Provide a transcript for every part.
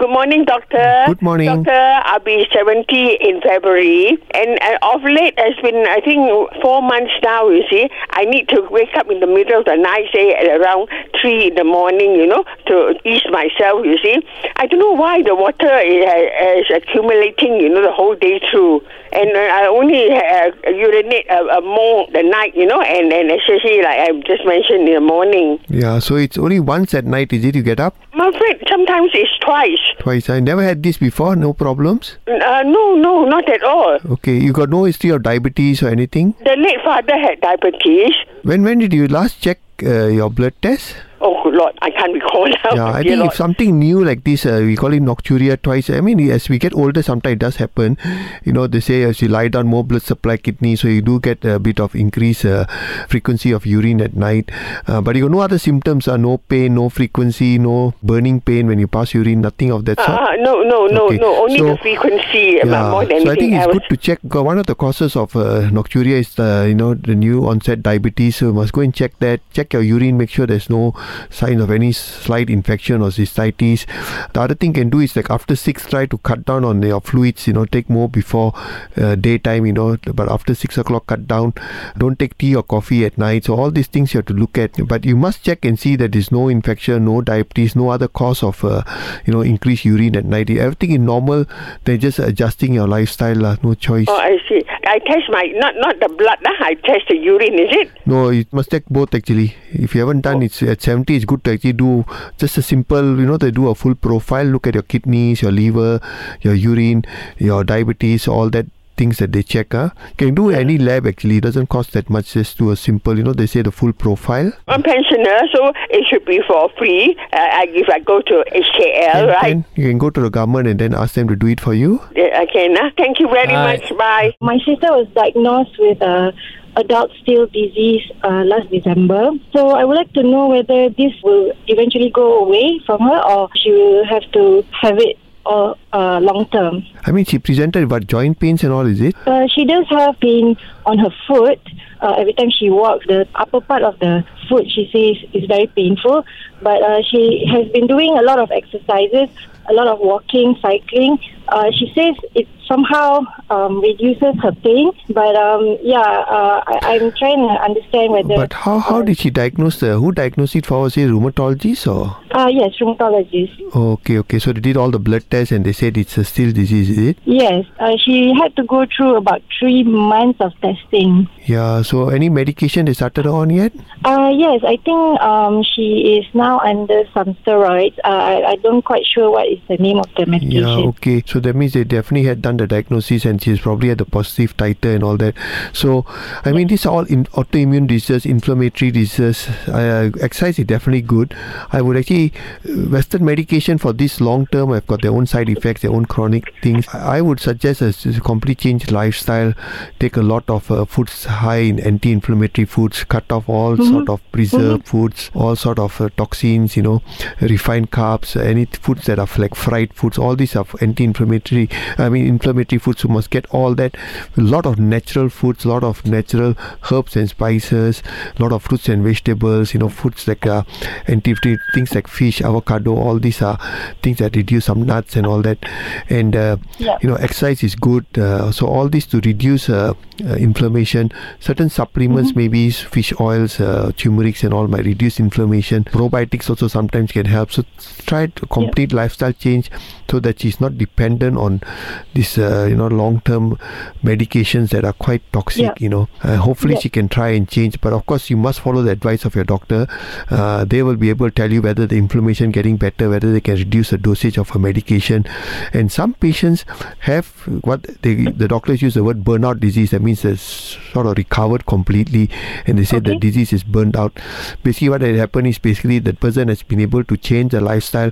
Good morning, doctor. Good morning. Doctor, I'll be 70 in February. And uh, of late, it's been, I think, four months now, you see. I need to wake up in the middle of the night, say at around 3 in the morning, you know, to ease myself, you see. I don't know why the water is, is accumulating, you know, the whole day through. And uh, I only uh, urinate uh, uh, more the night, you know, and, and especially like I just mentioned in the morning. Yeah, so it's only once at night, is it? You get up I'm afraid sometimes it's twice. Twice. I never had this before. No problems. Uh, no, no, not at all. Okay, you got no history of diabetes or anything. The late father had diabetes. When when did you last check uh, your blood test? Oh, good Lord, I can't recall now. Yeah, I think Lord. if something new like this, uh, we call it nocturia twice. I mean, as we get older, sometimes it does happen. You know, they say as you lie down, more blood supply kidney, so you do get a bit of increased uh, frequency of urine at night. Uh, but you got no other symptoms, uh, no pain, no frequency, no burning pain when you pass urine, nothing of that sort. Uh, no, no, no, Okay, no. Only so- the frequency uh, more than so I think it's else. good to check. One of the causes of uh, nocturia is the you know the new onset diabetes. So you must go and check that. Check your urine. Make sure there's no sign of any slight infection or cystitis. The other thing you can do is like after six, try to cut down on your fluids. You know, take more before uh, daytime. You know, but after six o'clock, cut down. Don't take tea or coffee at night. So all these things you have to look at. But you must check and see that there's no infection, no diabetes, no other cause of uh, you know increased urine at night. Everything is normal. They're just adjusting your lifestyle. lah. No choice. Oh, I see. I test my not not the blood. Nah, I test the urine. Is it? No, you must take both actually. If you haven't done it at 70, it's good to actually do just a simple, you know, they do a full profile, look at your kidneys, your liver, your urine, your diabetes, all that things that they check. Huh? Can do any lab actually. It doesn't cost that much. Just do a simple, you know, they say the full profile. I'm pensioner, so it should be for free. Uh, if I go to HKL, And right? then you can go to the government and then ask them to do it for you. Yeah, Okay, nah. Thank you very Bye. much. Bye. My sister was diagnosed with uh, adult steel disease uh, last December. So I would like to know whether this will eventually go away from her or she will have to have it or uh, long term. I mean, she presented what joint pains and all, is it? Uh, she does have pain on her foot. Uh, every time she walks, the upper part of the foot, she says, is very painful. But uh, she has been doing a lot of exercises, a lot of walking, cycling. Uh, she says it somehow um, reduces her pain. But um, yeah, uh, I, I'm trying to understand whether. But how, how did she diagnose the, who diagnosed it for? Was it rheumatologist or? Uh, yes, rheumatologist. Okay, okay. So they did all the blood tests and they said it's a Still disease, is it? Yes, uh, she had to go through about three months of testing. Yeah. So any medication they started on yet? Uh, yes, I think um, she is now under some steroids. Uh, I, I don't quite sure what is the name of the medication. Yeah. Okay. So that means they definitely had done the diagnosis and she's probably had the positive titer and all that. So I mean, these are all in autoimmune diseases, inflammatory diseases. Uh, exercise is definitely good. I would actually uh, Western medication for this long term I've got their own side effects, their own chronic things. I would suggest a s- complete change lifestyle. Take a lot of uh, foods high in anti-inflammatory foods. Cut off all sort of preserved foods, all sort of uh, toxins. You know, refined carbs, any foods that are like fried foods. All these are anti-inflammatory. I mean, inflammatory foods. You must get all that. A lot of natural foods, a lot of natural herbs and spices, a lot of fruits and vegetables. You know, foods like uh, anti things like fish, avocado. All these are things that reduce some nuts and all that. And uh, Yeah. you know, exercise is good. Uh, so all this to reduce uh, uh, inflammation. Certain supplements, maybe s- fish oils, uh, turmerics, and all might reduce inflammation. Probiotics also sometimes can help. So try to complete lifestyle change so that she's not dependent on this, uh, you know, long-term medications that are quite toxic. Yeah. You know, uh, hopefully Yeah. she can try and change. But of course, you must follow the advice of your doctor. Uh, they will be able to tell you whether the inflammation getting better, whether they can reduce the dosage of a medication. And some patients have what they, the doctors use the word burnout disease. That means they're sort of recovered completely, and they say the disease is burned out. Basically, what had happened is basically that person has been able to change their lifestyle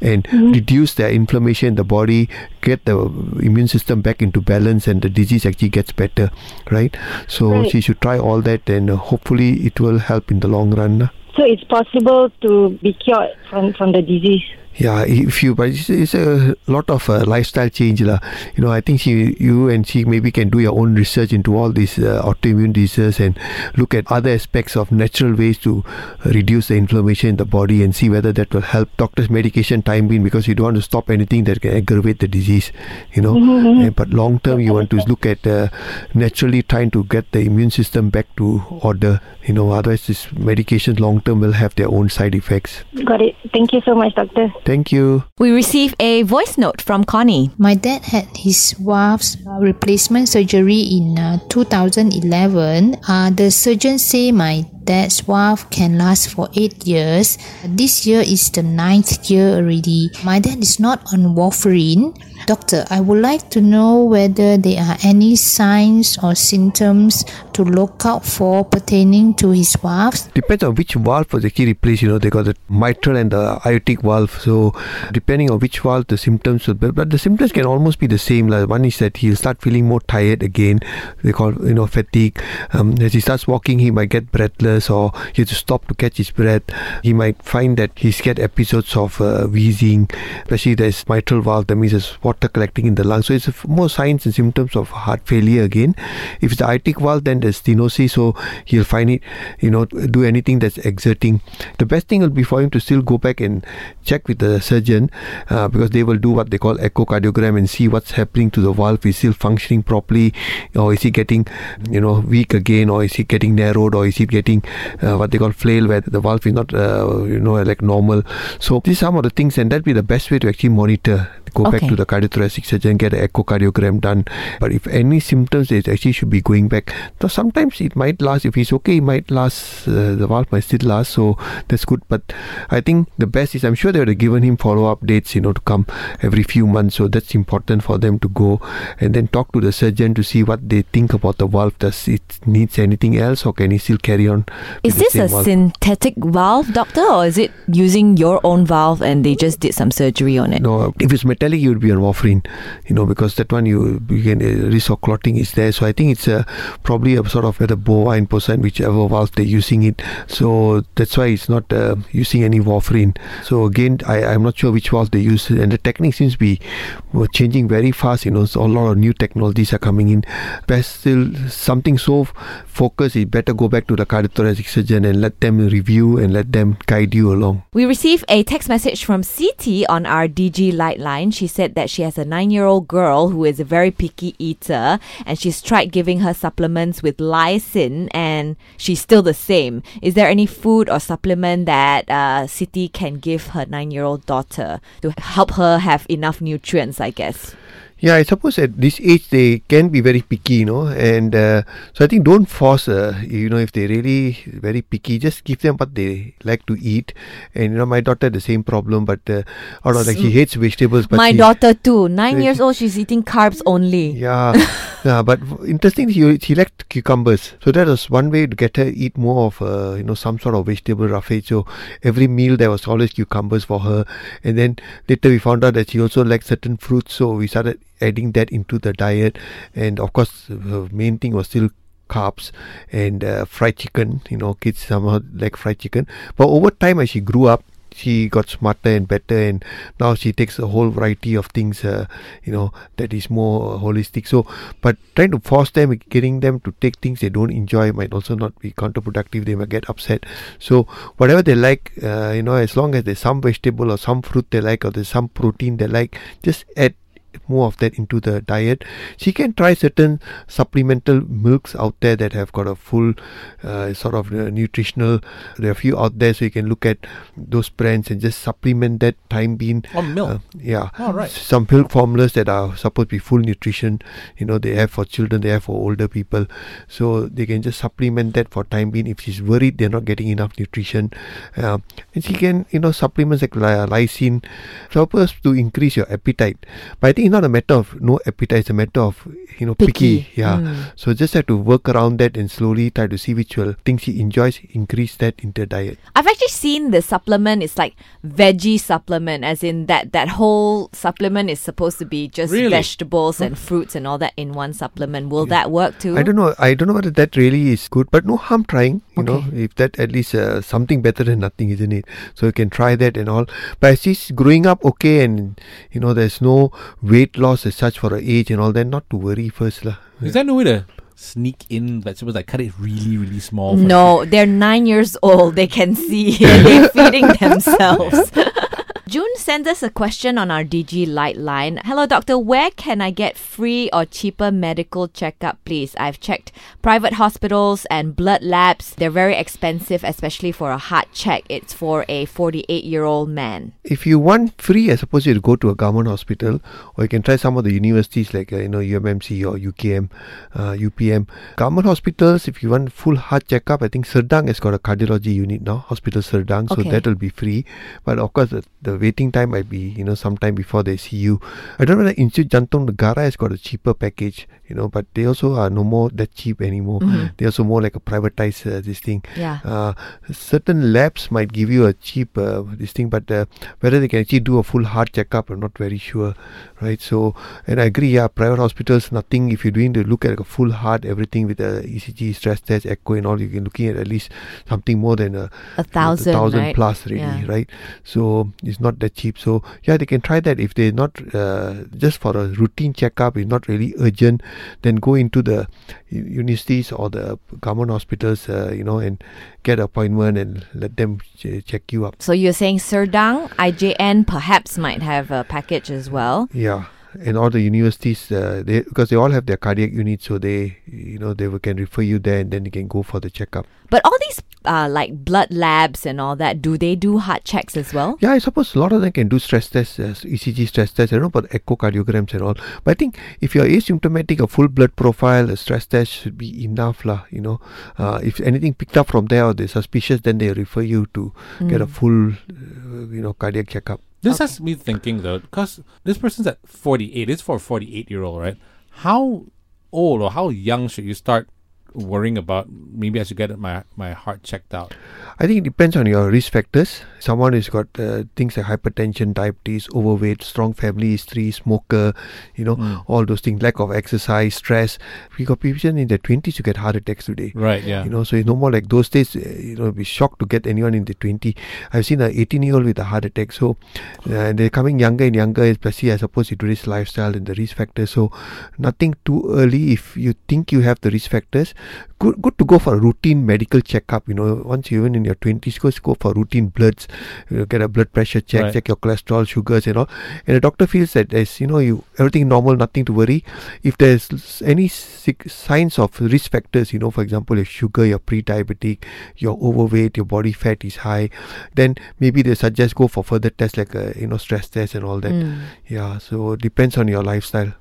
and reduce their inflammation in the body, get the immune system back into balance, and the disease actually gets better, right? So Right. she should try all that, and uh, hopefully it will help in the long run. So it's possible to be cured from, from the disease. Yeah, if you but it's, it's a lot of uh, lifestyle change lah. You know, I think she, you and she maybe can do your own research into all these uh, autoimmune diseases and look at other aspects of natural ways to reduce the inflammation in the body and see whether that will help. Doctor's medication time being because you don't want to stop anything that can aggravate the disease. You know, Mm-hmm. but long term you want to look at uh, naturally trying to get the immune system back to order. You know, otherwise this medication long term will have their own side effects. Got it. Thank you so much, doctor. Thank you. We receive a voice note from Connie. My dad had his valve's uh, replacement surgery in uh, 2011. Uh, the surgeon say my dad's valve can last for 8 years. This year is the ninth year already. My dad is not on warfarin. Doctor, I would like to know whether there are any signs or symptoms to look out for pertaining to his valves. Depends on which valve was actually replaced. You know, they got the mitral and the aortic valve. So, depending on which valve, the symptoms will be. But the symptoms can almost be the same. Like one is that he'll start feeling more tired again. They call you know fatigue. Um, as he starts walking, he might get breathless, or he has to stop to catch his breath. He might find that he's get episodes of uh, wheezing, especially there's mitral valve. That means there's water collecting in the lungs. So it's more signs and symptoms of heart failure again. If it's the aortic valve, then there's stenosis. So he'll find it, you know, do anything that's exerting. The best thing will be for him to still go back and check with the surgeon uh, because they will do what they call echocardiogram and see what's happening to the valve. Is still functioning properly, or is he getting, you know, weak again, or is he getting narrowed, or is he getting uh, what they call flail, where the valve is not, uh, you know, like normal. So these are some of the things, and that'd be the best way to actually monitor. Go back to the cardiothoracic surgeon, get an echocardiogram done. But if any symptoms, it actually should be going back. So sometimes it might last. If he's okay, it might last. Uh, the valve might still last. So that's good. But I think the best is I'm sure they would have given him follow up dates, you know, to come every few months. So that's important for them to go and then talk to the surgeon to see what they think about the valve. Does it needs anything else, or can he still carry on? Is this a valve? synthetic valve, doctor, or is it using your own valve and they just did some surgery on it? No, if it's metallic, you would be on warfarin, you know, because that one you, can uh, risk of clotting is there. So I think it's a probably a sort of whether bovine porcine, whichever valve they're using it. So that's why it's not uh, using any warfarin. So again, I I'm not sure which valve they use, and the technique seems to be uh, changing very fast. You know, so a lot of new technologies are coming in. Best still something so focused, it better go back to the cardiothoracic surgeon and let them review and let them guide you along. We received a text message from CT on our DG Light line. She said that she has a nine year old girl who is a very picky eater and she's tried giving her supplements with lysine and she's still the same. Is there any food or supplement that uh, City can give her nine year old daughter to help her have enough nutrients, I guess? Yeah, I suppose at this age they can be very picky, you know, and uh, so I think don't force, uh, you know, if they're really very picky, just give them what they like to eat. And you know, my daughter had the same problem, but uh, know, like she hates vegetables. But My she- daughter, too. Nine years old, she's eating carbs only. Yeah, yeah, but interesting, she she liked cucumbers, so that was one way to get her eat more of uh, you know some sort of vegetable roughage. So every meal there was always cucumbers for her, and then later we found out that she also liked certain fruits, so we started adding that into the diet, and of course main thing was still carbs and uh, fried chicken. You know, kids somehow like fried chicken, but over time as she grew up she got smarter and better and now she takes a whole variety of things uh, you know that is more holistic. So but trying to force them getting them to take things they don't enjoy might also not be counterproductive. They might get upset. So whatever they like uh, you know as long as there's some vegetable or some fruit they like or there's some protein they like just add more of that into the diet. She can try certain supplemental milks out there that have got a full uh, sort of uh, nutritional. There are a few out there, so you can look at those brands and just supplement that time being. Oh, milk. Uh, yeah. All right. Some milk formulas that are supposed to be full nutrition. You know, they have for children, they have for older people. So they can just supplement that for time being. If she's worried they're not getting enough nutrition, uh, and she can, you know, supplements like ly- lysine, supposed to increase your appetite. But I think it's not a matter of no appetite; it's a matter of you know picky. Picky. Yeah. Mm. So just have to work around that and slowly try to see which will things she enjoys, increase that in the diet. I've actually seen the supplement. It's like veggie supplement, as in that that whole supplement is supposed to be just Really? vegetables and fruits and all that in one supplement. Will that work too? I don't know. I don't know whether that really is good, but no harm trying. You know, if that at least uh, something better than nothing, isn't it? So you can try that and all. But as she's growing up okay, and you know, there's no weight loss as such for her age and all. Then not to worry first, lah. Is there no way to sneak in vegetables? I cut it really, really small. No, they're nine years old. They can see. they're feeding themselves. June sends us a question on our DG Light line. Hello, doctor. Where can I get free or cheaper medical checkup, please? I've checked private hospitals and blood labs. They're very expensive, especially for a heart check. It's for a 48 year old man. if you want free, I suppose you go to a government hospital, or you can try some of the universities like uh, you know UMMC or UKM, uh, UPM. Government hospitals, if you want full heart checkup, I think Serdang has got a cardiology unit now, Hospital Serdang, so Okay. that will be free. But of course, the, the waiting time might be you know sometime before they see you. I don't know whether Institute Jantung Negara has got a cheaper package, you know, but they also are no more that cheap anymore. They're also more like a privatized uh, this thing. Yeah. Uh, certain labs might give you a cheap uh, this thing, but uh, whether they can actually do a full heart checkup, I'm not very sure, right? So, and I agree, yeah, private hospitals, nothing. If you're doing to look at like a full heart, everything with a ECG, stress test, echo, and all, you're looking at at least something more than a A thousand, thousand right? plus, really, Yeah. right? So it's not that cheap. So yeah, they can try that if they're not uh, just for a routine checkup, it's not really urgent. Then go into the universities or the government hospitals, uh, you know, and get an appointment and let them ch- check you up. So you're saying Serdang, IJN perhaps might have a package as well. Yeah. And all the universities, uh, they because they all have their cardiac unit so they, you know, they can refer you there, and then you can go for the checkup. But all these uh, like blood labs and all that, do they do heart checks as well? Yeah, I suppose a lot of them can do stress tests, uh, ECG stress tests. I don't know about echocardiograms and all. But I think if you're asymptomatic, a full blood profile, a stress test should be enough, lah. You know, uh, if anything picked up from there or they're suspicious, then they refer you to get a full, uh, you know, cardiac checkup. This has me thinking though, because this person's at 48. It's for a 48 year old, right? How old or how young should you start worrying about maybe I should get my my heart checked out? I think it depends on your risk factors. Someone who's got uh, things like hypertension, diabetes, overweight, strong family history, smoker, you know, all those things, lack of exercise, stress. We got people in their 20s who get heart attacks today. Right, yeah. You know, so it's no more like those days. Uh, you know, be shocked to get anyone in the 20. I've seen an 18 year old with a heart attack. So uh, they're coming younger and younger, especially I suppose into this lifestyle and the risk factors. So nothing too early. If you think you have the risk factors, good good to go for a routine medical checkup. You know, once you're even in your 20s, go go for routine bloods, you know, get a blood pressure check, Right. check your cholesterol, sugars, and all. And the doctor feels that there's you know you everything normal, nothing to worry. If there's any sick signs of risk factors, you know, for example, your sugar, you're pre-diabetic, you're overweight, your body fat is high, then maybe they suggest go for further tests like a you know stress test and all that. Mm. Yeah, so it depends on your lifestyle.